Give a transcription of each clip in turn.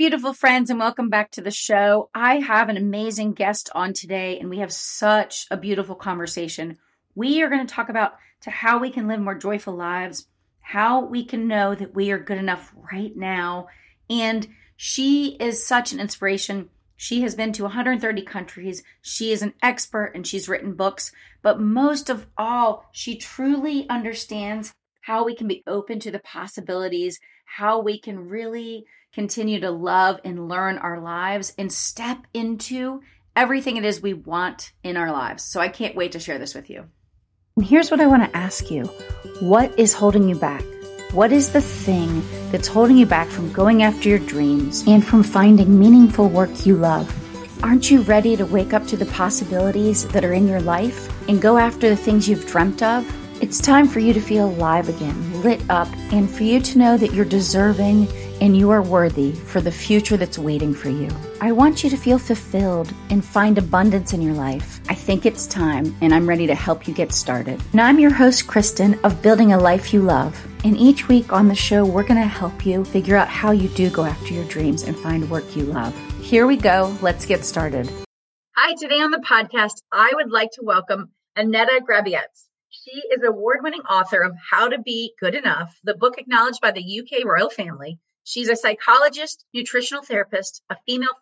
beautiful friends, and welcome back to the show. I have an amazing guest on today, and we have such a beautiful conversation. We are going to talk about to how we can live more joyful lives, how we can know that we are good enough right now. And she is such an inspiration. She has been to 130 countries. She is an expert and she's written books. But most of all, she truly understands how we can be open to the possibilities, how we can really continue to love and learn our lives and step into everything it is we want in our lives. So I can't wait to share this with you. And here's what I want to ask you What is holding you back? What is the thing that's holding you back from going after your dreams and from finding meaningful work you love? Aren't you ready to wake up to the possibilities that are in your life and go after the things you've dreamt of? It's time for you to feel alive again, lit up, and for you to know that you're deserving and you are worthy for the future that's waiting for you. I want you to feel fulfilled and find abundance in your life. I think it's time, and I'm ready to help you get started. Now, I'm your host, Kristin, of Building a Life You Love. And each week on the show, we're going to help you figure out how you do go after your dreams and find work you love. Here we go. Let's get started. Hi, today on the podcast, I would like to welcome Aneta Grabiec. She is award winning author of How to Be Good Enough, the book acknowledged by the UK royal family She's a psychologist, nutritional therapist, a female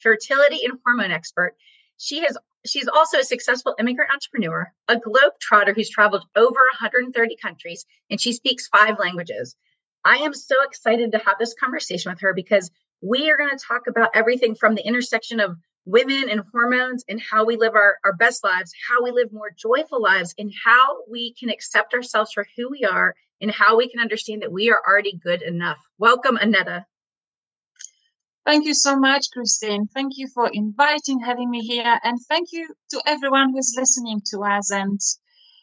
fertility and hormone expert. She has she's also a successful immigrant entrepreneur, a globetrotter who's traveled over 130 countries, and she speaks five languages. I am so excited to have this conversation with her because we are going to talk about everything from the intersection of women and hormones and how we live our, our best lives, how we live more joyful lives, and how we can accept ourselves for who we are and how we can understand that we are already good enough. Welcome, Aneta. Thank you so much, Christine. Thank you for inviting, having me here. And thank you to everyone who's listening to us and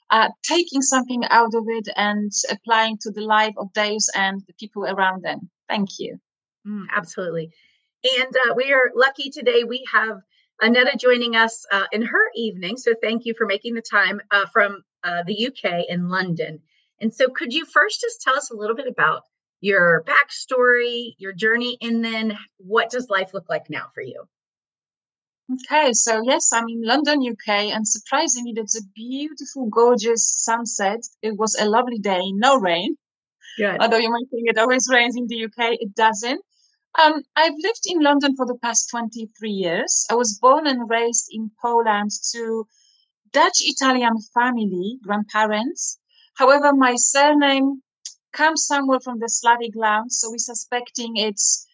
uh, taking something out of it and applying to the life of those and the people around them. Thank you. Mm, absolutely. And uh, we are lucky today. We have Aneta joining us uh, in her evening. So thank you for making the time uh, from uh, the UK in London. And so, could you first just tell us a little bit about your backstory, your journey, and then what does life look like now for you? Okay, so yes, I'm in London, UK, and surprisingly, it's a beautiful, gorgeous sunset. It was a lovely day, no rain. Good. Although you might think it always rains in the UK, it doesn't. Um, I've lived in London for the past 23 years. I was born and raised in Poland to Dutch Italian family, grandparents. However, my surname comes somewhere from the Slavic lands, so we're suspecting it's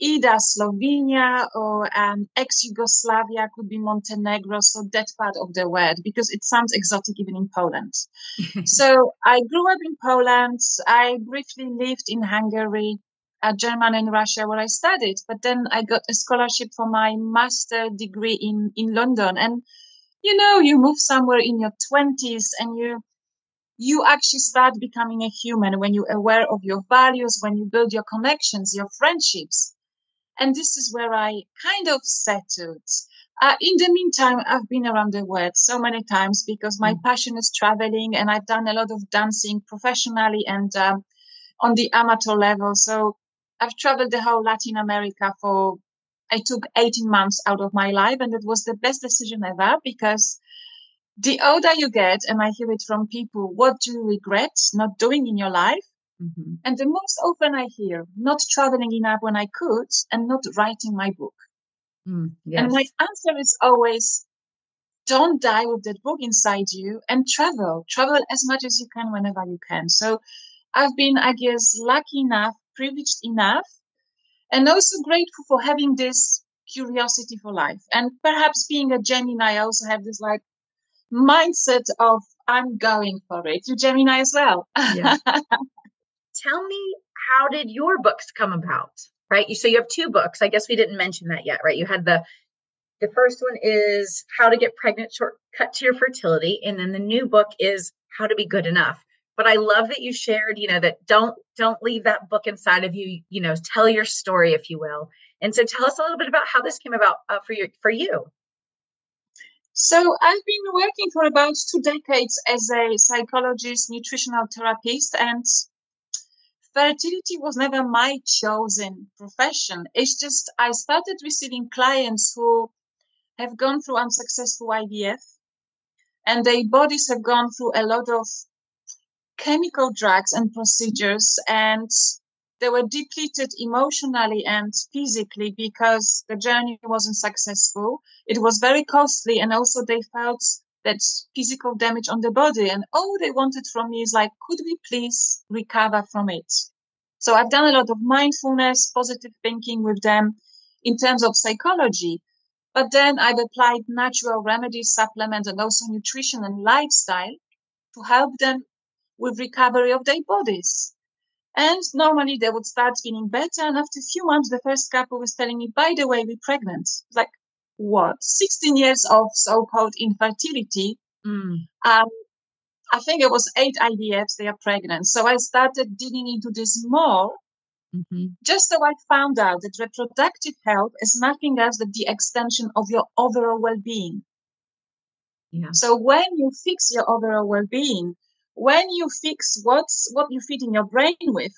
either Slovenia or um, ex-Yugoslavia, could be Montenegro, so that part of the world, because it sounds exotic even in Poland. so I grew up in Poland. I briefly lived in Hungary, uh, Germany and Russia where I studied, but then I got a scholarship for my master degree in, in London. And, you know, you move somewhere in your twenties and you, you actually start becoming a human when you're aware of your values, when you build your connections, your friendships. And this is where I kind of settled. Uh, in the meantime, I've been around the world so many times because my mm. passion is traveling and I've done a lot of dancing professionally and um, on the amateur level. So I've traveled the whole Latin America for, I took 18 months out of my life and it was the best decision ever because the older you get, and I hear it from people, what do you regret not doing in your life? Mm-hmm. And the most often I hear, not traveling enough when I could and not writing my book. Mm, yes. And my answer is always, don't die with that book inside you and travel. Travel as much as you can whenever you can. So I've been, I guess, lucky enough, privileged enough, and also grateful for having this curiosity for life. And perhaps being a Gemini, I also have this like mindset of I'm going for it. You Gemini as well. yeah. Tell me, how did your books come about? Right. So you have two books. I guess we didn't mention that yet, right? You had the the first one is How to Get Pregnant Shortcut to Your Fertility, and then the new book is How to Be Good Enough. But I love that you shared, you know, that don't don't leave that book inside of you. You know, tell your story, if you will. And so, tell us a little bit about how this came about uh, for you. For you. So I've been working for about two decades as a psychologist, nutritional therapist, and fertility was never my chosen profession. It's just I started receiving clients who have gone through unsuccessful IVF and their bodies have gone through a lot of chemical drugs and procedures and they were depleted emotionally and physically because the journey wasn't successful. It was very costly and also they felt that physical damage on the body and all they wanted from me is like, could we please recover from it? So I've done a lot of mindfulness, positive thinking with them in terms of psychology. But then I've applied natural remedies, supplements, and also nutrition and lifestyle to help them with recovery of their bodies. And normally they would start feeling better. And after a few months, the first couple was telling me, by the way, we're pregnant. Like, what? 16 years of so-called infertility. Mm. Um, I think it was eight IVFs. They are pregnant. So I started digging into this more. Mm-hmm. Just so I found out that reproductive health is nothing else than the extension of your overall well-being. Yeah. So when you fix your overall well-being, when you fix what's what you feed in your brain with,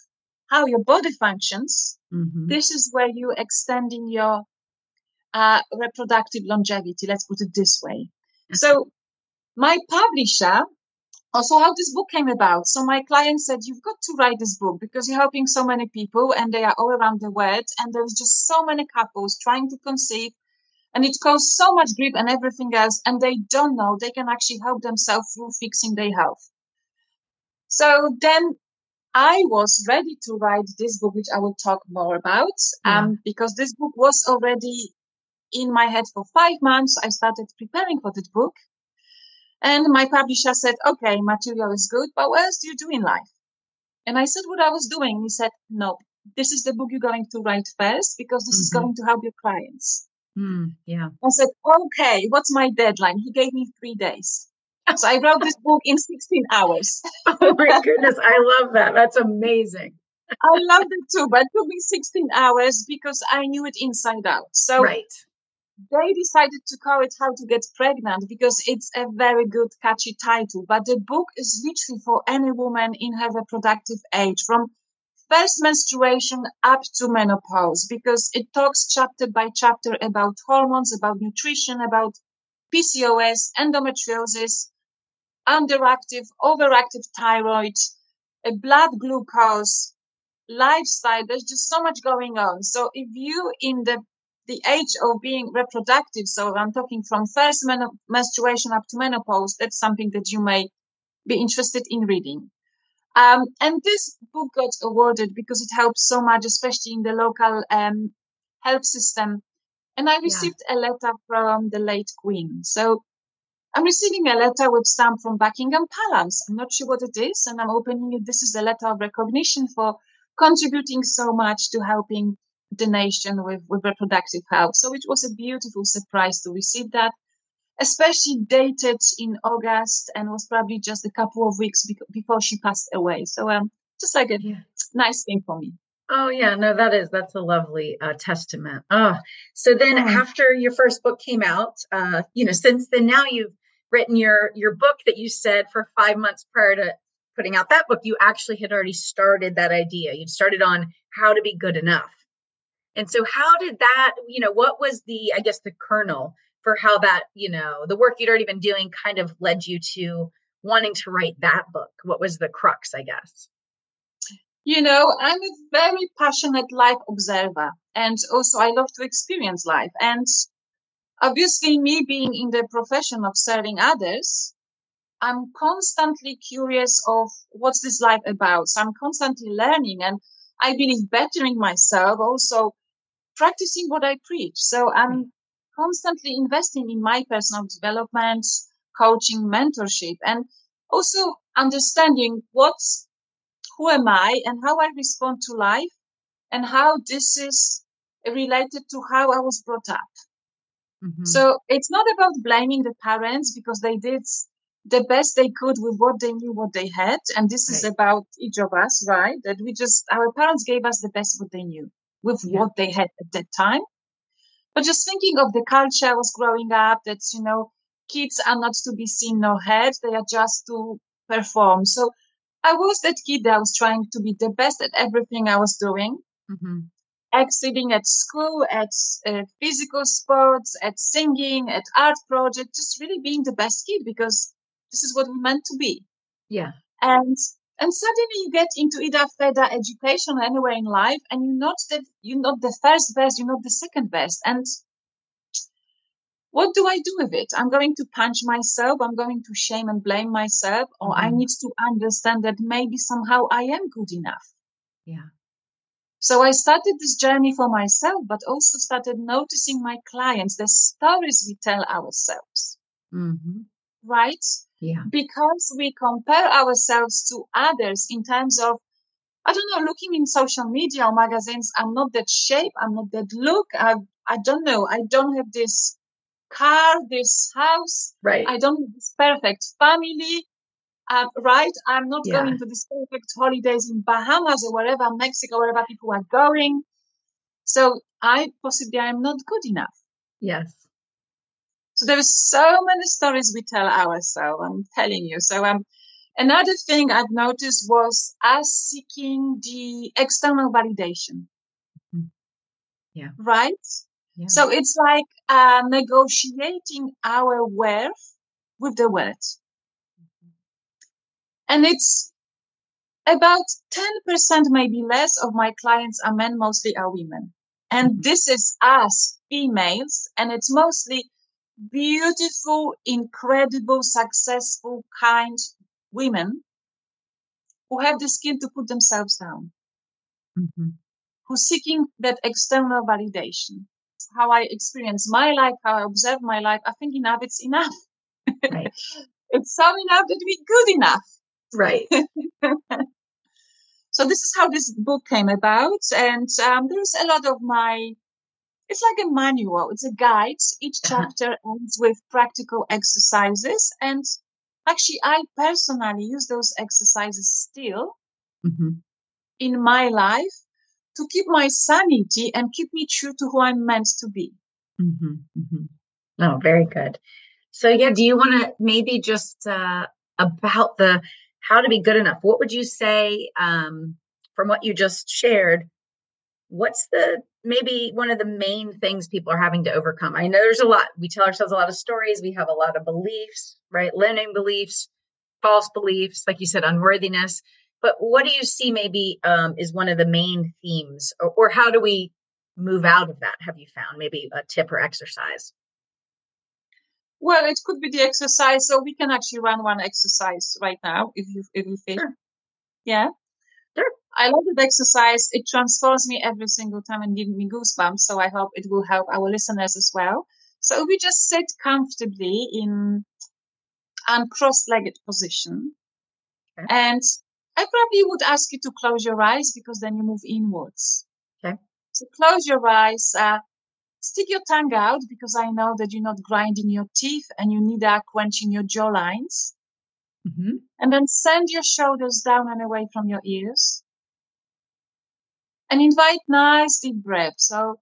how your body functions, mm-hmm. this is where you're extending your uh, reproductive longevity. Let's put it this way. So my publisher, also how this book came about. So my client said, you've got to write this book because you're helping so many people and they are all around the world. And there's just so many couples trying to conceive and it causes so much grief and everything else. And they don't know they can actually help themselves through fixing their health. So then I was ready to write this book, which I will talk more about, yeah. um, because this book was already in my head for five months. I started preparing for this book. And my publisher said, okay, material is good, but what else do you do in life? And I said what I was doing. He said, no, this is the book you're going to write first because this mm-hmm. is going to help your clients. Mm, yeah. I said, okay, what's my deadline? He gave me three days. So I wrote this book in 16 hours. oh my goodness. I love that. That's amazing. I loved it too, but it took me 16 hours because I knew it inside out. So right. they decided to call it How to Get Pregnant because it's a very good, catchy title. But the book is literally for any woman in her reproductive age from first menstruation up to menopause because it talks chapter by chapter about hormones, about nutrition, about PCOS, endometriosis, underactive, overactive thyroid, a blood glucose, lifestyle. There's just so much going on. So if you in the the age of being reproductive, so I'm talking from first men- menstruation up to menopause, that's something that you may be interested in reading. Um, and this book got awarded because it helps so much, especially in the local um, health system. And I received yeah. a letter from the late Queen. So I'm receiving a letter with stamp from Buckingham Palace. I'm not sure what it is, and I'm opening it. This is a letter of recognition for contributing so much to helping the nation with, with reproductive health. So it was a beautiful surprise to receive that, especially dated in August and was probably just a couple of weeks be- before she passed away. So um, just like a yeah. nice thing for me. Oh yeah, no, that is that's a lovely uh, testament. Oh, so then oh. after your first book came out, uh, you know, since then now you've written your your book that you said for five months prior to putting out that book, you actually had already started that idea. You'd started on how to be good enough. And so how did that, you know, what was the, I guess, the kernel for how that, you know, the work you'd already been doing kind of led you to wanting to write that book? What was the crux, I guess? You know, I'm a very passionate life observer. And also I love to experience life. And obviously me being in the profession of serving others, I'm constantly curious of what's this life about. So I'm constantly learning and I believe bettering myself, also practicing what I preach. So I'm constantly investing in my personal development, coaching, mentorship, and also understanding what's, who am I and how I respond to life and how this is related to how I was brought up. Mm-hmm. So it's not about blaming the parents because they did the best they could with what they knew, what they had. And this right. is about each of us, right? That we just, our parents gave us the best what they knew with yeah. what they had at that time. But just thinking of the culture I was growing up that, you know, kids are not to be seen nor heard. They are just to perform. So I was that kid that was trying to be the best at everything I was doing. Mm-hmm. Excelling at school, at uh, physical sports, at singing, at art project, just really being the best kid because this is what we meant to be. Yeah. And and suddenly you get into either further education or anywhere in life, and you're not that you're not the first best, you're not the second best. And what do I do with it? I'm going to punch myself, I'm going to shame and blame myself, or mm-hmm. I need to understand that maybe somehow I am good enough. Yeah. So I started this journey for myself, but also started noticing my clients, the stories we tell ourselves. Mm-hmm. Right? Yeah. Because we compare ourselves to others in terms of, I don't know, looking in social media or magazines, I'm not that shape, I'm not that look, I, I don't know, I don't have this car, this house, right. I don't have this perfect family, uh, right? I'm not yeah. going to this perfect holidays in Bahamas or wherever, Mexico, wherever people are going. So I possibly I'm not good enough. Yes. So there are so many stories we tell ourselves. I'm telling you. So um, another thing I've noticed was us seeking the external validation. Mm-hmm. Yeah. Right. Yeah. So it's like uh, negotiating our worth with the world. And it's about 10%, maybe less of my clients are men, mostly are women. And mm-hmm. this is us females. And it's mostly beautiful, incredible, successful, kind women who have the skill to put themselves down, mm-hmm. who seeking that external validation. How I experience my life, how I observe my life. I think enough, it's enough. Right. it's so enough that we're good enough. Right. so this is how this book came about. And um, there's a lot of my it's like a manual. It's a guide. Each uh-huh. chapter ends with practical exercises. And actually, I personally use those exercises still mm-hmm. in my life to keep my sanity and keep me true to who I'm meant to be. Mm-hmm. Mm-hmm. Oh, very good. So, yeah, do you want to maybe just uh, about the how to be good enough? What would you say um, from what you just shared? what's the maybe one of the main things people are having to overcome? I know there's a lot. We tell ourselves a lot of stories. We have a lot of beliefs, right? Limiting beliefs, false beliefs, like you said, unworthiness. But what do you see maybe um, is one of the main themes, or, or how do we move out of that? Have you found maybe a tip or exercise? Well, it could be the exercise. So we can actually run one exercise right now if you if you feel. Sure. Yeah. Sure. I love that exercise. It transforms me every single time and gives me goosebumps. So I hope it will help our listeners as well. So we just sit comfortably in an uncross-legged position. And I probably would ask you to close your eyes because then you move inwards. Okay. So close your eyes, uh, stick your tongue out because I know that you're not grinding your teeth and you need a quenching your jaw lines. Mm-hmm. And then send your shoulders down and away from your ears and invite nice deep breaths. So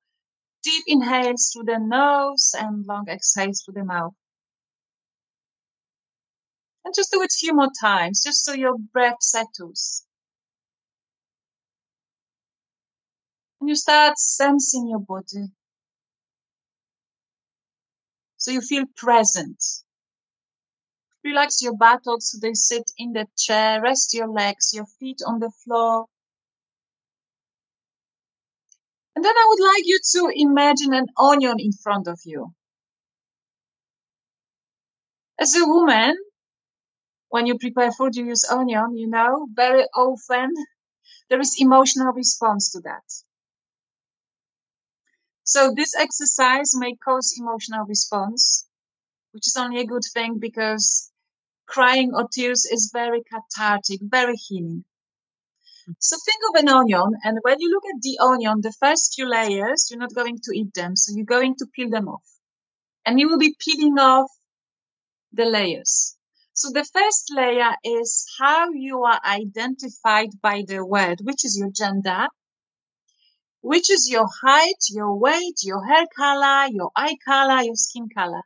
deep inhales through the nose and long exhales through the mouth. And just do it a few more times, just so your breath settles. And you start sensing your body. So you feel present. Relax your buttocks so they sit in the chair. Rest your legs, your feet on the floor. And then I would like you to imagine an onion in front of you. As a woman, when you prepare food, you use onion, you know, very often there is emotional response to that. So this exercise may cause emotional response, which is only a good thing because crying or tears is very cathartic, very healing. So think of an onion, and when you look at the onion, the first few layers, you're not going to eat them, so you're going to peel them off. And you will be peeling off the layers. So the first layer is how you are identified by the word, which is your gender, which is your height, your weight, your hair color, your eye color, your skin color.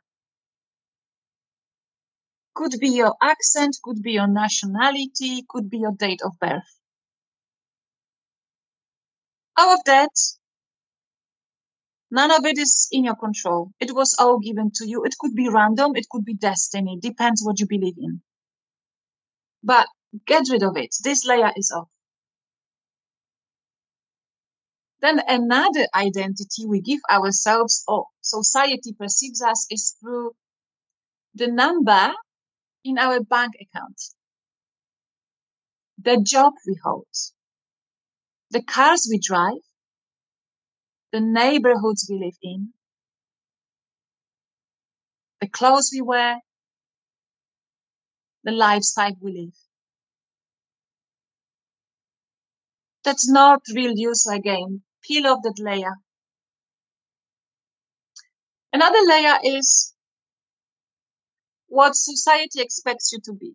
Could be your accent, could be your nationality, could be your date of birth. All of that, none of it is in your control. It was all given to you. It could be random, it could be destiny, depends what you believe in. But get rid of it. This layer is off. Then another identity we give ourselves or society perceives us is through the number in our bank account, the job we hold, the cars we drive, the neighborhoods we live in, the clothes we wear, the lifestyle we live. That's not real use again. Peel off that layer. Another layer is what society expects you to be.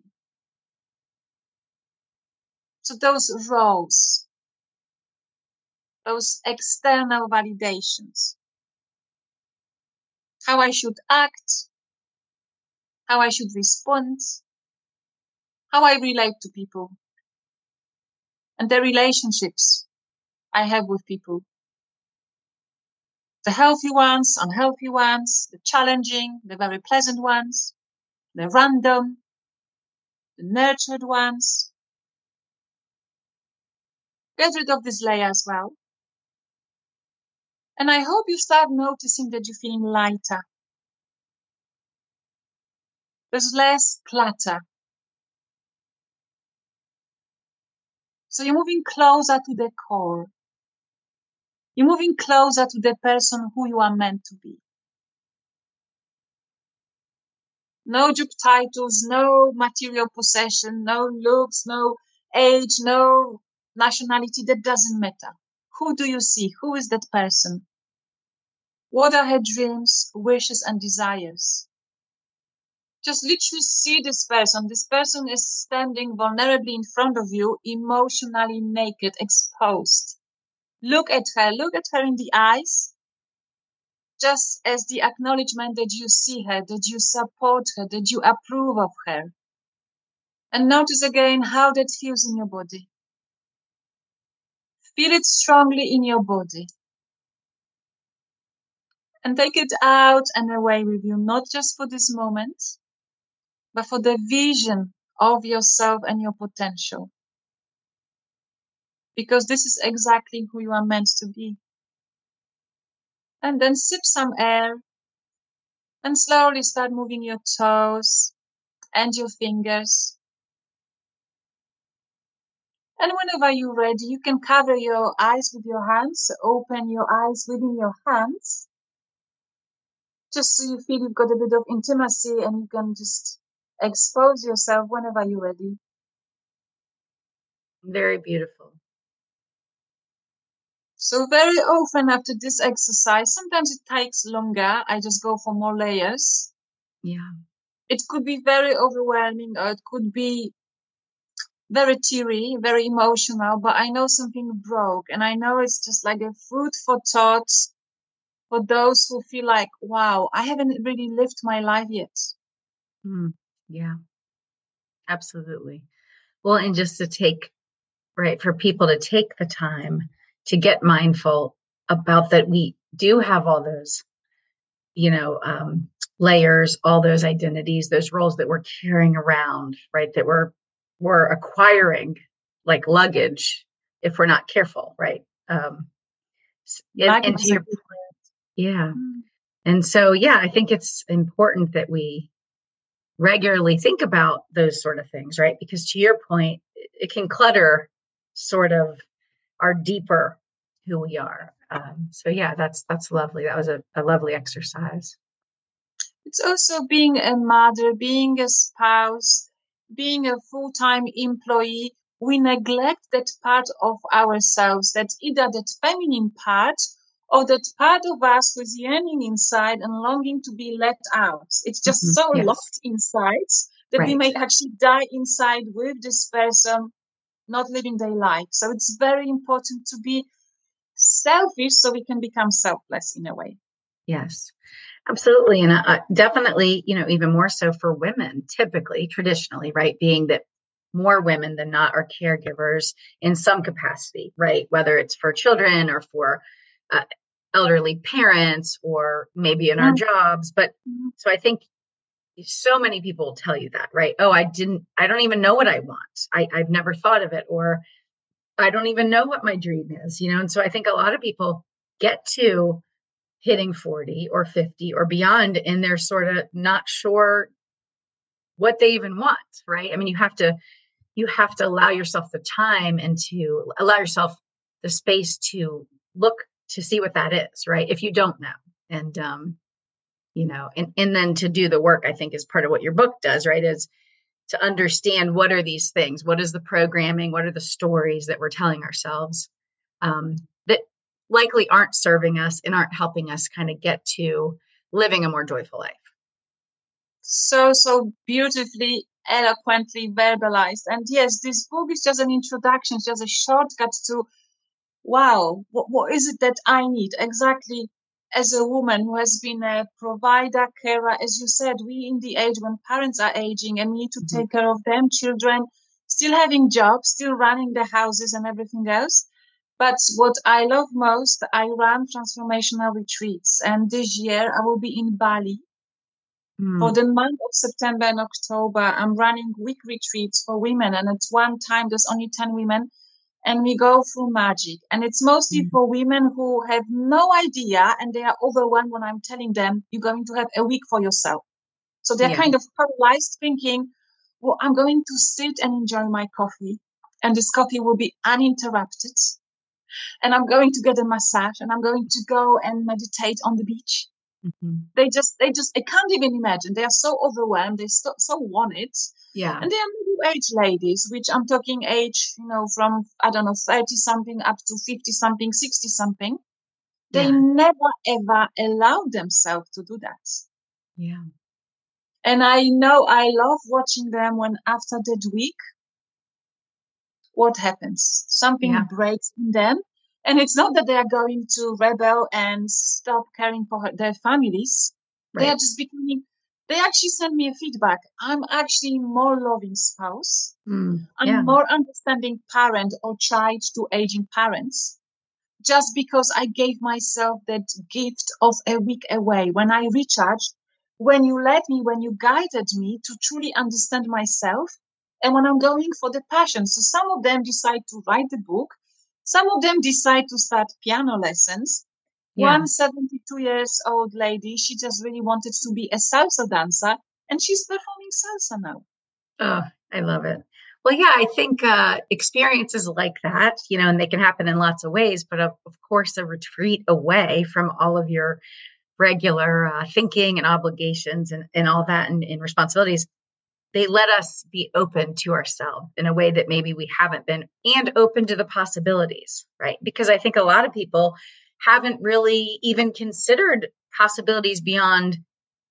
So those roles, those external validations, how I should act, how I should respond, how I relate to people, and their relationships I have with people. The healthy ones, unhealthy ones, the challenging, the very pleasant ones, the random, the nurtured ones. Get rid of this layer as well. And I hope you start noticing that you're feeling lighter. There's less clutter. So you're moving closer to the core. You're moving closer to the person who you are meant to be. no job titles, no material possession, no looks, no age, no nationality. That doesn't matter. Who do you see? Who is that person? What are her dreams, wishes, and desires? Just literally see this person. This person is standing vulnerably in front of you, emotionally naked, exposed. Look at her. Look at her in the eyes just as the acknowledgement that you see her, that you support her, that you approve of her. And notice again how that feels in your body. Feel it strongly in your body. And take it out and away with you, not just for this moment, but for the vision of yourself and your potential. Because this is exactly who you are meant to be and then sip some air and slowly start moving your toes and your fingers. And whenever you're ready, you can cover your eyes with your hands, open your eyes within your hands, just so you feel you've got a bit of intimacy and you can just expose yourself whenever you're ready. Very beautiful. So very often after this exercise, sometimes it takes longer. I just go for more layers. Yeah. It could be very overwhelming or it could be very teary, very emotional, but I know something broke and I know it's just like a food for thought for those who feel like, wow, I haven't really lived my life yet. Mm, yeah, absolutely. Well, and just to take, right, for people to take the time to get mindful about that we do have all those you know um, layers all those identities those roles that we're carrying around right that we're we're acquiring like luggage if we're not careful right? Um and, and your, yeah. Mm. and so yeah i think it's important that we regularly think about those sort of things right? Because to your point it can clutter sort of are deeper who we are. Um, so yeah, that's that's lovely. That was a, a lovely exercise. It's also being a mother, being a spouse, being a full-time employee. We neglect that part of ourselves. that either that feminine part or that part of us who's yearning inside and longing to be let out. It's just mm-hmm. so yes. locked inside that right. we may actually die inside with this person not living their life. So it's very important to be selfish so we can become selfless in a way. Yes. Absolutely. And uh, definitely, you know, even more so for women, typically, traditionally, right? Being that more women than not are caregivers in some capacity, right? Whether it's for children or for uh, elderly parents or maybe in our mm-hmm. jobs. But mm-hmm. so I think so many people tell you that, right? Oh, I didn't, I don't even know what I want. I, I've never thought of it, or I don't even know what my dream is, you know? And so I think a lot of people get to hitting 40 or 50 or beyond and they're sort of not sure what they even want, right? I mean, you have to you have to allow yourself the time and to allow yourself the space to look to see what that is, right? If you don't know. And um you know, and and then to do the work I think is part of what your book does, right? Is to understand what are these things? What is the programming? What are the stories that we're telling ourselves? Um that likely aren't serving us and aren't helping us kind of get to living a more joyful life. So, so beautifully, eloquently verbalized. And yes, this book is just an introduction, it's just a shortcut to, wow, what, what is it that I need exactly as a woman who has been a provider, carer, as you said, we in the age when parents are aging and we need to mm-hmm. take care of them, children, still having jobs, still running the houses and everything else. But what I love most, I run transformational retreats. And this year I will be in Bali. Mm. For the month of September and October, I'm running week retreats for women. And at one time, there's only 10 women and we go through magic. And it's mostly mm. for women who have no idea and they are overwhelmed when I'm telling them you're going to have a week for yourself. So they're yeah. kind of paralyzed thinking, well, I'm going to sit and enjoy my coffee and this coffee will be uninterrupted and I'm going to get a massage and I'm going to go and meditate on the beach. Mm-hmm. They just, they just, I can't even imagine. They are so overwhelmed. They so, so want it. Yeah. And they are age ladies, which I'm talking age, you know, from, I don't know, 30 something up to 50 something, 60 something. They yeah. never ever allow themselves to do that. Yeah. And I know I love watching them when after that week, what happens? Something yeah. breaks in them. And it's not that they are going to rebel and stop caring for their families. Right. They are just becoming, they actually send me a feedback. I'm actually more loving spouse. Mm, I'm yeah. more understanding parent or child to aging parents. Just because I gave myself that gift of a week away when I recharged, when you led me, when you guided me to truly understand myself and when I'm going for the passion. So some of them decide to write the book. Some of them decide to start piano lessons. Yeah. One 72 years old lady, she just really wanted to be a salsa dancer and she's performing salsa now. Oh, I love it. Well, yeah, I think uh, experiences like that, you know, and they can happen in lots of ways, but of, of course, a retreat away from all of your regular uh, thinking and obligations and, and all that and, and responsibilities they let us be open to ourselves in a way that maybe we haven't been and open to the possibilities, right? Because I think a lot of people haven't really even considered possibilities beyond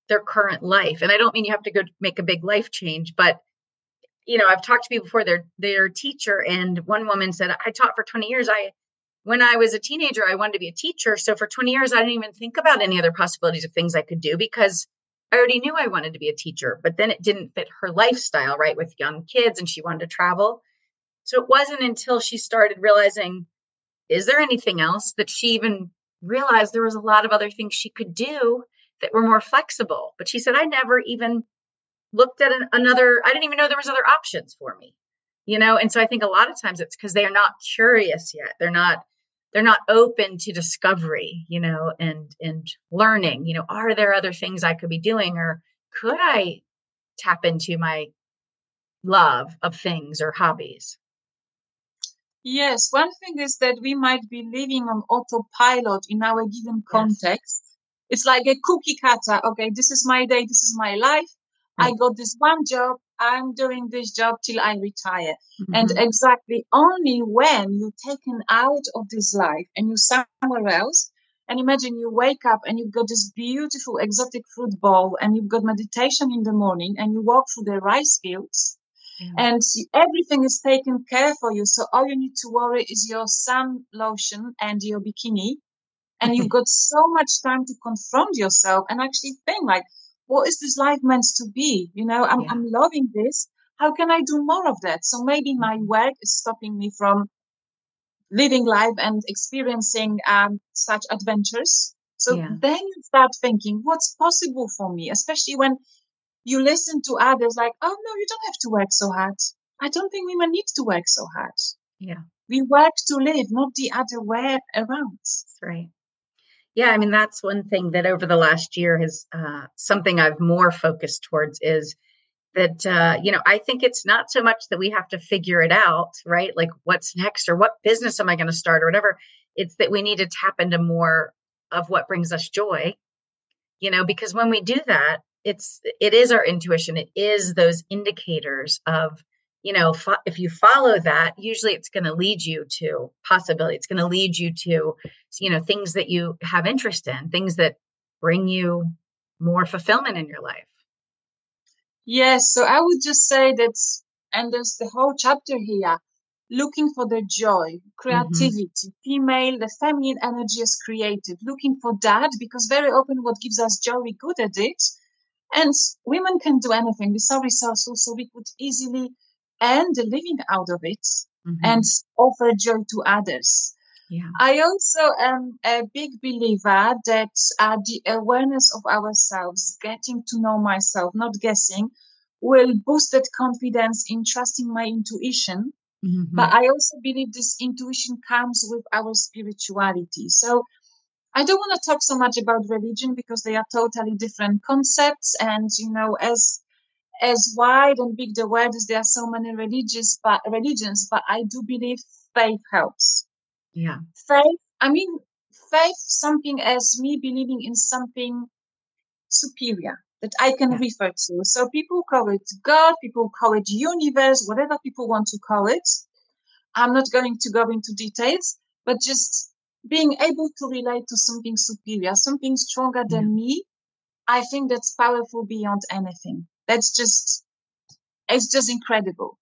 their current life. And I don't mean you have to go make a big life change, but you know, I've talked to people before their their teacher and one woman said, I taught for 20 years. I when I was a teenager, I wanted to be a teacher. So for 20 years, I didn't even think about any other possibilities of things I could do because I already knew I wanted to be a teacher, but then it didn't fit her lifestyle, right? With young kids and she wanted to travel. So it wasn't until she started realizing, is there anything else that she even realized there was a lot of other things she could do that were more flexible. But she said, I never even looked at an, another, I didn't even know there was other options for me, you know? And so I think a lot of times it's because they're not curious yet. They're not they're not open to discovery you know and and learning you know are there other things i could be doing or could i tap into my love of things or hobbies yes one thing is that we might be living on autopilot in our given context yes. it's like a cookie cutter okay this is my day this is my life I got this one job. I'm doing this job till I retire. Mm-hmm. And exactly only when you're taken out of this life and you're somewhere else, and imagine you wake up and you've got this beautiful exotic fruit bowl and you've got meditation in the morning and you walk through the rice fields yeah. and everything is taken care for you. So all you need to worry is your sun lotion and your bikini And you've got so much time to confront yourself and actually think like, what is this life meant to be? You know, I'm, yeah. I'm loving this. How can I do more of that? So maybe my mm-hmm. work is stopping me from living life and experiencing um, such adventures. So yeah. then you start thinking, what's possible for me? Especially when you listen to others like, oh no, you don't have to work so hard. I don't think women need to work so hard. Yeah. We work to live, not the other way around. That's right. Yeah, I mean that's one thing that over the last year has uh, something I've more focused towards is that uh, you know I think it's not so much that we have to figure it out, right? Like what's next or what business am I going to start or whatever. It's that we need to tap into more of what brings us joy, you know, because when we do that, it's it is our intuition. It is those indicators of you know, fo- if you follow that, usually it's going to lead you to possibility. It's going to lead you to, you know, things that you have interest in, things that bring you more fulfillment in your life. Yes. So I would just say that, and there's the whole chapter here, looking for the joy, mm-hmm. creativity, mm-hmm. female, the feminine energy is creative, looking for that because very often what gives us joy, we're good at it. And women can do anything. We're so resourceful, so we could easily earn the living out of it mm-hmm. and offer joy to others. Yeah. I also am a big believer that uh, the awareness of ourselves, getting to know myself, not guessing, will boost that confidence in trusting my intuition. Mm-hmm. But I also believe this intuition comes with our spirituality. So I don't want to talk so much about religion because they are totally different concepts. And, you know, as as wide and big the world is, there are so many religious, but religions, but I do believe faith helps. Yeah. Faith, I mean, faith, something as me believing in something superior that I can yeah. refer to. So people call it God, people call it universe, whatever people want to call it. I'm not going to go into details, but just being able to relate to something superior, something stronger than yeah. me, I think that's powerful beyond anything that's just it's just incredible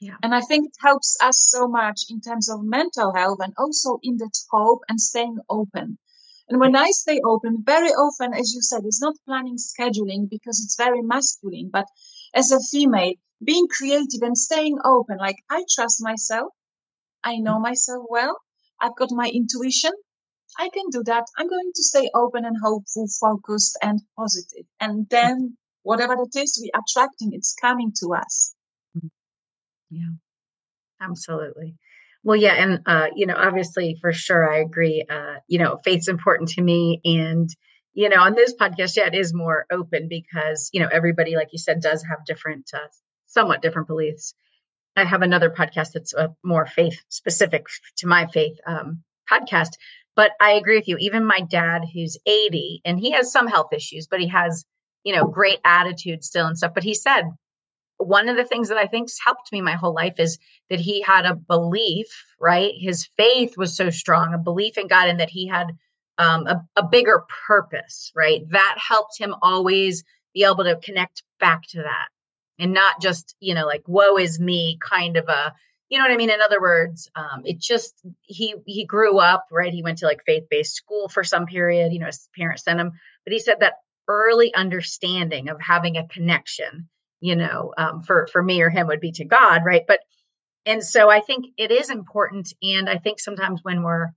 yeah. And I think it helps us so much in terms of mental health and also in that hope and staying open. And when I stay open, very often, as you said, it's not planning scheduling because it's very masculine, but as a female, being creative and staying open, like I trust myself. I know mm. myself well. I've got my intuition. I can do that. I'm going to stay open and hopeful, focused and positive. And then whatever it is we're attracting, it's coming to us. Mm-hmm. Yeah, absolutely. Well, yeah, and uh, you know, obviously, for sure, I agree. Uh, you know, faith's important to me, and you know, on this podcast, yeah, it is more open because you know everybody, like you said, does have different, uh, somewhat different beliefs. I have another podcast that's uh, more faith specific to my faith um, podcast, but I agree with you. Even my dad, who's 80, and he has some health issues, but he has you know, great attitude still and stuff. But he said, one of the things that I think's helped me my whole life is that he had a belief, right? His faith was so strong, a belief in God, and that he had um, a, a bigger purpose, right? That helped him always be able to connect back to that and not just, you know, like, woe is me kind of a, you know what I mean? In other words, um, it just, he, he grew up, right? He went to like faith based school for some period, you know, his parents sent him, but he said that early understanding of having a connection you know um, for for me or him would be to god right but and so i think it is important and i think sometimes when we're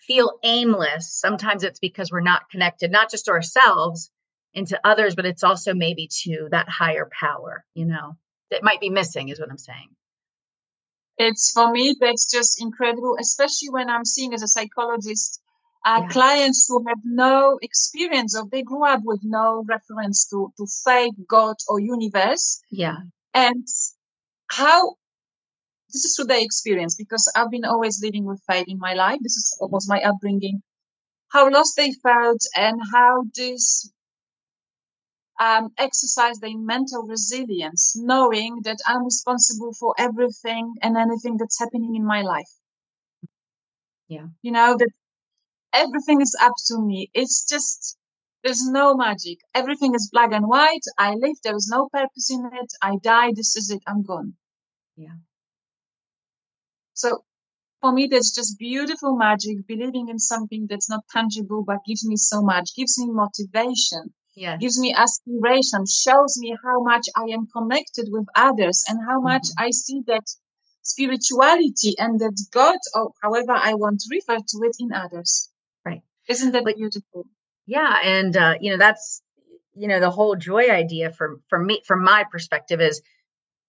feel aimless sometimes it's because we're not connected not just to ourselves and to others but it's also maybe to that higher power you know that might be missing is what i'm saying. It's for me that's just incredible especially when i'm seeing as a psychologist uh, yeah. clients who have no experience of they grew up with no reference to to faith god or universe. Yeah. And how this is through their experience because i've been always living with faith in my life. This is was my upbringing. How lost they felt and how this um, exercise their mental resilience knowing that i'm responsible for everything and anything that's happening in my life yeah you know that everything is up to me. It's just, there's no magic. Everything is black and white. I live. There is no purpose in it. I die. This is it. I'm gone. Yeah. So for me, that's just beautiful magic, believing in something that's not tangible, but gives me so much, gives me motivation, yeah. gives me aspiration, shows me how much I am connected with others and how much mm-hmm. I see that spirituality and that God, or however I want to refer to it, in others. Right. Isn't that like, beautiful? Yeah. And, uh, you know, that's, you know, the whole joy idea from, from me, from my perspective is,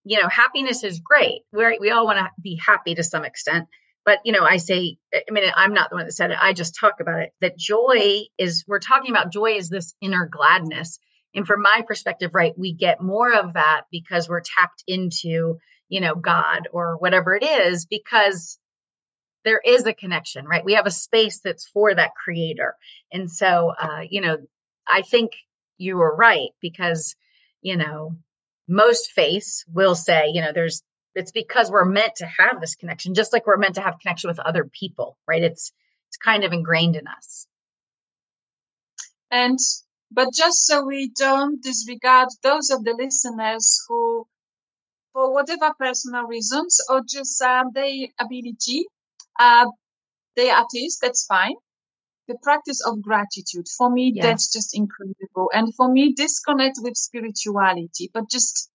you know, happiness is great. we we all want to be happy to some extent. But, you know, I say, I mean, I'm not the one that said it. I just talk about it that joy is, we're talking about joy is this inner gladness. And from my perspective, right, we get more of that because we're tapped into, you know, God or whatever it is, because there is a connection, right? We have a space that's for that creator. And so, uh, you know, I think you were right because, you know, most faiths will say, you know, there's, it's because we're meant to have this connection, just like we're meant to have connection with other people, right? It's, it's kind of ingrained in us. And, but just so we don't disregard those of the listeners who, for whatever personal reasons or just um, their ability, uh, they are atheists, that's fine the practice of gratitude for me yeah. that's just incredible and for me disconnect with spirituality but just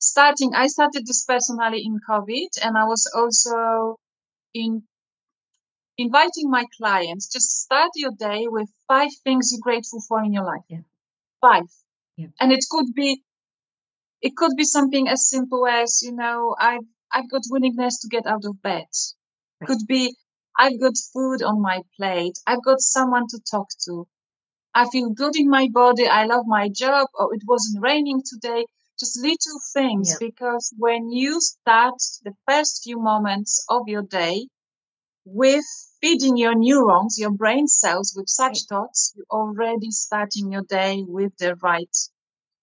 starting i started this personally in covid and i was also in inviting my clients just start your day with five things you're grateful for in your life yeah. five yeah. and it could be it could be something as simple as you know i've i've got willingness to get out of bed right. could be I've got food on my plate. I've got someone to talk to. I feel good in my body. I love my job. Or it wasn't raining today. Just little things because when you start the first few moments of your day with feeding your neurons, your brain cells with such thoughts, you're already starting your day with the right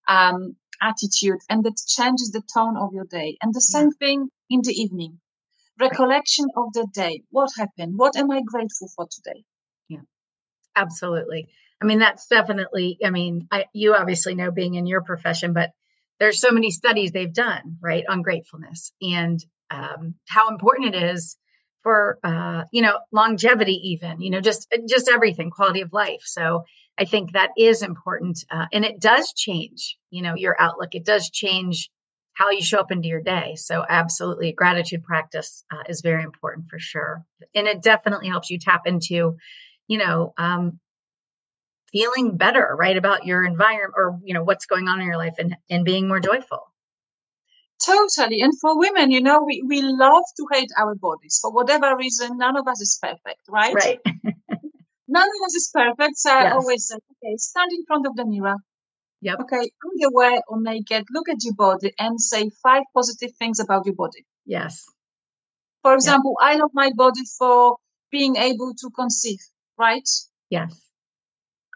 um, attitude and that changes the tone of your day. And the same yeah. thing in the evening recollection of the day. What happened? What am I grateful for today? Yeah, absolutely. I mean, that's definitely, I mean, I, you obviously know being in your profession, but there's so many studies they've done, right, on gratefulness and um, how important it is for, uh, you know, longevity, even, you know, just, just everything, quality of life. So I think that is important. Uh, and it does change, you know, your outlook. It does change how you show up into your day. So, absolutely, gratitude practice uh, is very important for sure. And it definitely helps you tap into, you know, um, feeling better, right, about your environment or, you know, what's going on in your life and, and being more joyful. Totally. And for women, you know, we, we love to hate our bodies for whatever reason. None of us is perfect, right? Right. none of us is perfect. So yes. I always say, okay, stand in front of the mirror, Yep. Okay, underwear or naked, look at your body and say five positive things about your body. Yes. For example, yep. I love my body for being able to conceive, right? Yes.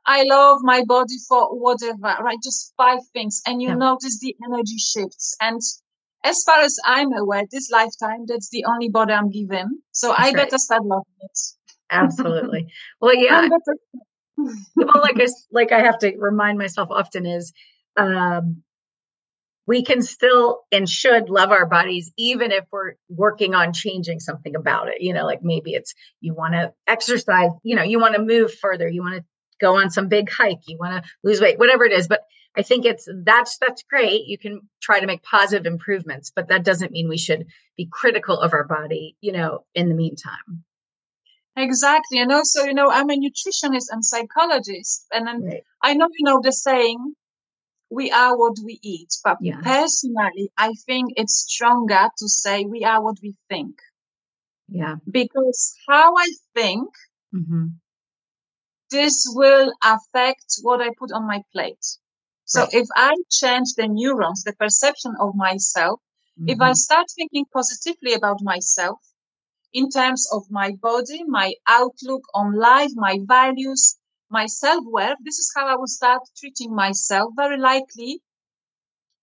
I love my body for whatever, right? Just five things. And you yep. notice the energy shifts. And as far as I'm aware, this lifetime, that's the only body I'm given. So that's I right. better start loving it. Absolutely. Well, yeah well, like I like I have to remind myself often is um, we can still and should love our bodies even if we're working on changing something about it. You know, like maybe it's you want to exercise, you know, you want to move further, you want to go on some big hike, you want to lose weight, whatever it is. But I think it's that's that's great. You can try to make positive improvements, but that doesn't mean we should be critical of our body, you know, in the meantime. Exactly. And also, you know, I'm a nutritionist and psychologist. And then right. I know, you know, the saying, we are what we eat. But yeah. personally, I think it's stronger to say we are what we think. Yeah. Because how I think, mm-hmm. This will affect what I put on my plate. So right. if I change the neurons, the perception of myself, mm-hmm. if I mm-hmm. start thinking positively about myself, in terms of my body, my outlook on life, my values, my self-worth. This is how I will start treating myself. Very likely,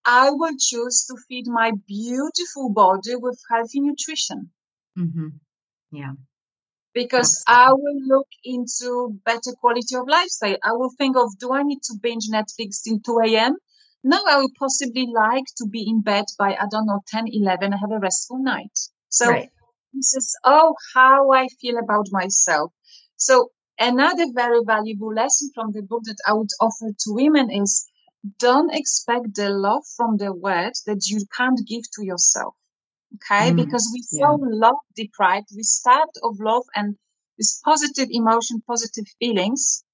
I will choose to feed my beautiful body with healthy nutrition. Mm-hmm. Yeah. Because I will look into better quality of lifestyle. I will think of, do I need to binge Netflix till 2 a.m.? No, I would possibly like to be in bed by, I don't know, 10, 11, I have a restful night. So right This is, oh, how I feel about myself. So another very valuable lesson from the book that I would offer to women is don't expect the love from the world that you can't give to yourself. Okay. Mm, because we yeah. so love deprived. We starved of love and this positive emotion, positive feelings.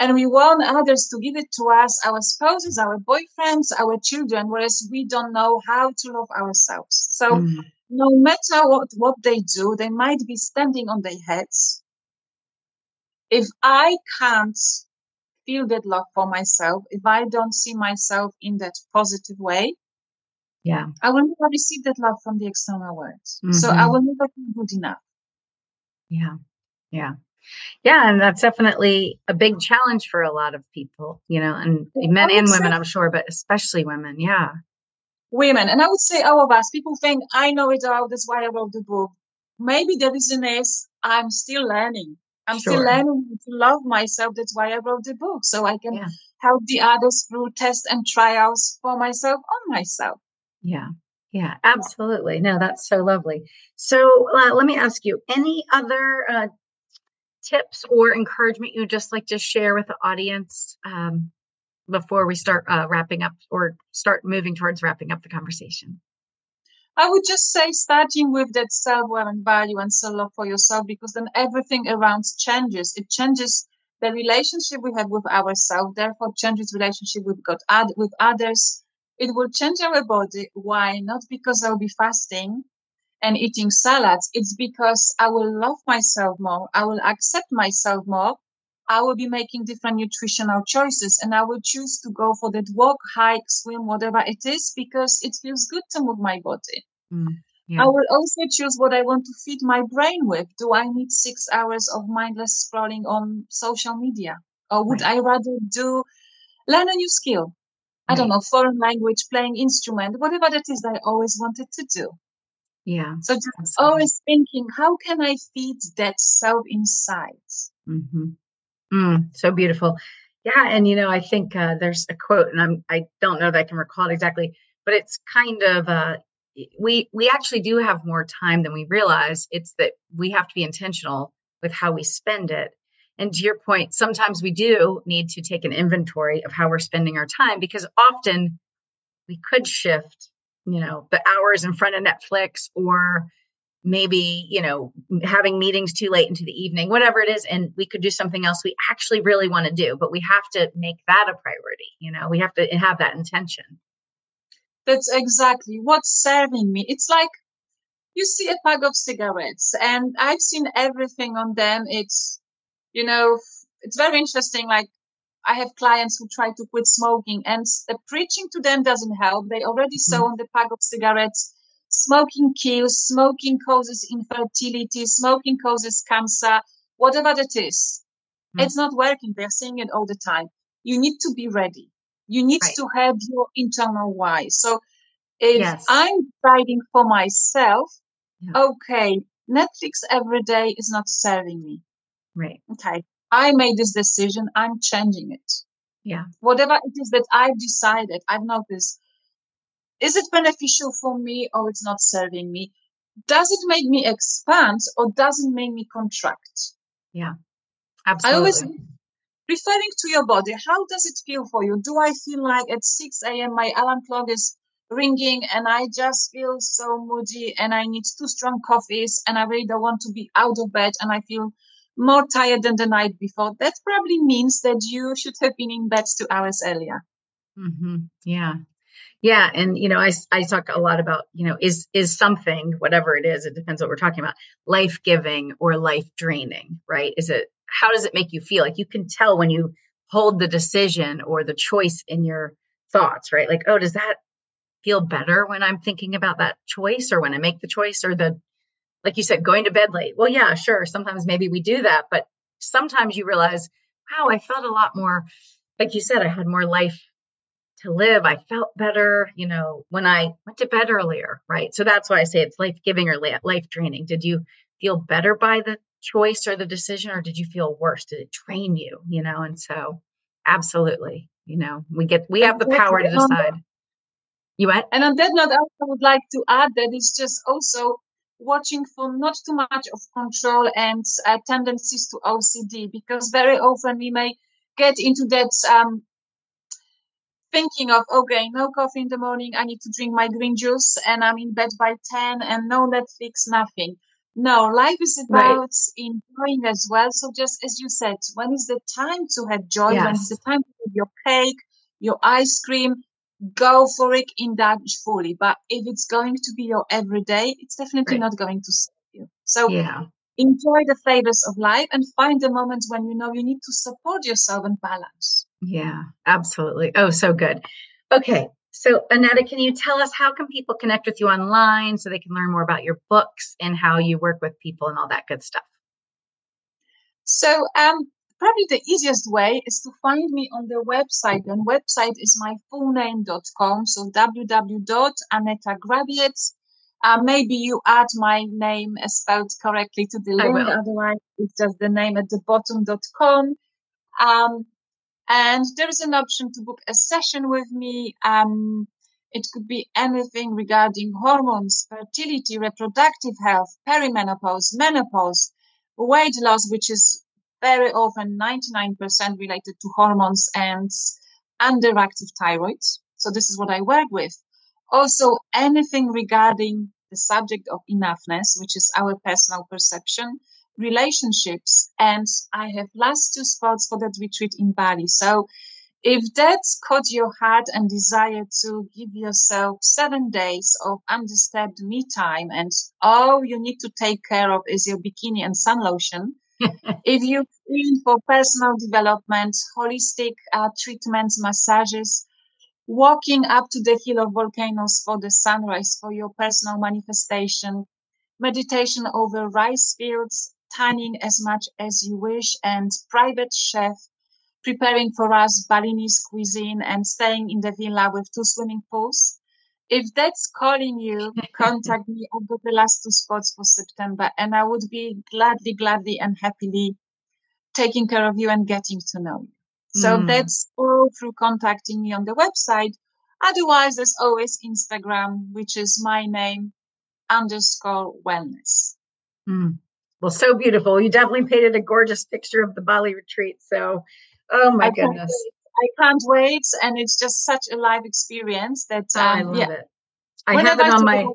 And we want others to give it to us, our spouses, our boyfriends, our children, whereas we don't know how to love ourselves. So mm. no matter what, what they do, they might be standing on their heads. If I can't feel that love for myself, if I don't see myself in that positive way, yeah, I will never receive that love from the external world. Mm-hmm. So I mm-hmm. will never be good enough. Yeah. Yeah. Yeah, and that's definitely a big challenge for a lot of people, you know, and men and women, I'm sure, but especially women. Yeah. Women. And I would say all of us, people think I know it all. That's why I wrote the book. Maybe the reason is I'm still learning. I'm sure. still learning to love myself. That's why I wrote the book. So I can yeah. help the others through tests and trials for myself on myself. Yeah. Yeah, absolutely. No, that's so lovely. So uh, let me ask you any other uh, tips or encouragement you'd just like to share with the audience um, before we start uh, wrapping up or start moving towards wrapping up the conversation? I would just say starting with that self worth and value and self love for yourself because then everything around changes. It changes the relationship we have with ourselves, therefore changes relationship with God, with others. It will change our body. Why? Not because I'll be fasting and eating salads. It's because I will love myself more. I will accept myself more. I will be making different nutritional choices and I will choose to go for that walk, hike, swim, whatever it is, because it feels good to move my body. Mm, yeah. I will also choose what I want to feed my brain with. Do I need six hours of mindless scrolling on social media? Or would right. I rather do learn a new skill? I don't know, foreign language, playing instrument, whatever that is I always wanted to do. Yeah. So just absolutely. always thinking, how can I feed that self inside? Mm-hmm. Mm, so beautiful. Yeah, and you know, I think uh, there's a quote, and I'm I don't know that I can recall it exactly, but it's kind of uh, we we actually do have more time than we realize. It's that we have to be intentional with how we spend it. And to your point, sometimes we do need to take an inventory of how we're spending our time because often we could shift, you know, the hours in front of Netflix or maybe you know having meetings too late into the evening whatever it is and we could do something else we actually really want to do but we have to make that a priority you know? We have to have that intention. That's exactly what's serving me. It's like you see a pack of cigarettes and i've seen everything on them. It's you know it's very interesting like I have clients who try to quit smoking and the preaching to them doesn't help. They already saw mm-hmm. on the pack of cigarettes smoking kills, smoking causes infertility, smoking causes cancer, whatever it is. Mm. It's not working. They're saying it all the time. You need to be ready. You need right. to have your internal why. So if yes. I'm fighting for myself, yeah. okay, Netflix every day is not serving me. Right. Okay. I made this decision. I'm changing it. Yeah. Whatever it is that I've decided, I've noticed is it beneficial for me or it's not serving me? Does it make me expand or does it make me contract? Yeah, absolutely. I always referring to your body. How does it feel for you? Do I feel like at 6 a.m. my alarm clock is ringing and I just feel so moody and I need two strong coffees and I really don't want to be out of bed and I feel more tired than the night before. That probably means that you should have been in bed two hours earlier. Mm-hmm. Yeah, yeah, and you know, I I talk a lot about you know is is something whatever it is. It depends what we're talking about, life giving or life draining, right? Is it how does it make you feel? Like you can tell when you hold the decision or the choice in your thoughts, right? Like, oh, does that feel better when I'm thinking about that choice or when I make the choice or the like you said, going to bed late. Well, yeah, sure. Sometimes maybe we do that, but sometimes you realize, wow, I felt a lot more, like you said, I had more life to live. I felt better, you know, when I went to bed earlier, right? So that's why I say it's life giving or life draining. Did you feel better by the choice or the decision, or did you feel worse? Did it train you, you know? And so, absolutely, you know, we get, we have the power to decide. You what? And on that note, I would like to add that it's just also watching for not too much of control and uh, tendencies to OCD because very often we may get into that um, thinking of okay no coffee in the morning i need to drink my green juice and i'm in bed by 10 and no netflix nothing no life is about right. enjoying as well so just as you said when is the time to have joy yes. when is the time to have your cake your ice cream go for it indulge fully but if it's going to be your everyday it's definitely right. not going to serve you. So yeah. enjoy the favors of life and find the moments when you know you need to support yourself and balance. Yeah absolutely. Oh so good. Okay so Aneta can you tell us how can people connect with you online so they can learn more about your books and how you work with people and all that good stuff? So um probably the easiest way is to find me on the website and website is my full name.com so www.anetagrabiec uh, maybe you add my name spelled correctly to the link. Otherwise, it's just the name at the bottom.com. Um, and there is an option to book a session with me. Um, it could be anything regarding hormones, fertility, reproductive health, perimenopause, menopause, weight loss, which is very often 99% related to hormones and underactive thyroid. So this is what I work with. Also, anything regarding the subject of enoughness, which is our personal perception, relationships, and I have last two spots for that retreat in Bali. So if that caught your heart and desire to give yourself seven days of undisturbed me time and all you need to take care of is your bikini and sun lotion, if you're in for personal development, holistic uh, treatments, massages, walking up to the hill of volcanoes for the sunrise for your personal manifestation, meditation over rice fields, tanning as much as you wish, and private chef preparing for us Balinese cuisine and staying in the villa with two swimming pools. If that's calling you, contact me. I've got the last two spots for September and I would be gladly, gladly and happily taking care of you and getting to know you. So mm. that's all through contacting me on the website. Otherwise, there's always Instagram, which is my name underscore wellness. Mm. Well, so beautiful. You definitely painted a gorgeous picture of the Bali retreat. So, oh my I goodness. I can't wait. And it's just such a live experience that um, I love yeah. it. I Whenever have it on my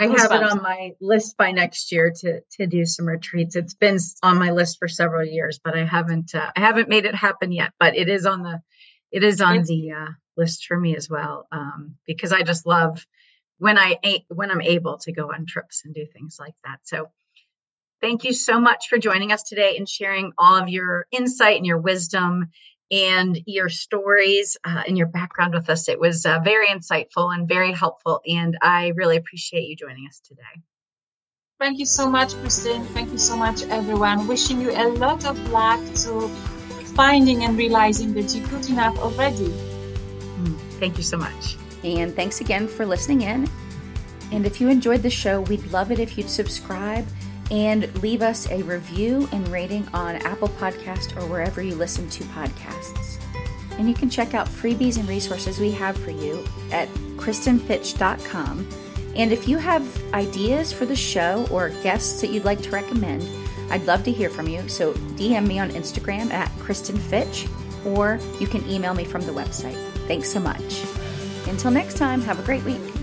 I have it on my list by next year to to do some retreats. It's been on my list for several years, but I haven't uh, I haven't made it happen yet. But it is on the it is on the uh, list for me as well um, because I just love when I when I'm able to go on trips and do things like that. So thank you so much for joining us today and sharing all of your insight and your wisdom and your stories uh, and your background with us. It was uh, very insightful and very helpful, and I really appreciate you joining us today. Thank you so much, Christine. Thank you so much, everyone. Wishing you a lot of luck to finding and realizing that you're good enough already. Mm, thank you so much. And thanks again for listening in. And if you enjoyed the show, we'd love it if you'd subscribe and leave us a review and rating on Apple Podcast or wherever you listen to podcasts. And you can check out freebies and resources we have for you at kristinfitch.com. And if you have ideas for the show or guests that you'd like to recommend, I'd love to hear from you. So DM me on Instagram at kristinfitch or you can email me from the website. Thanks so much. Until next time, have a great week.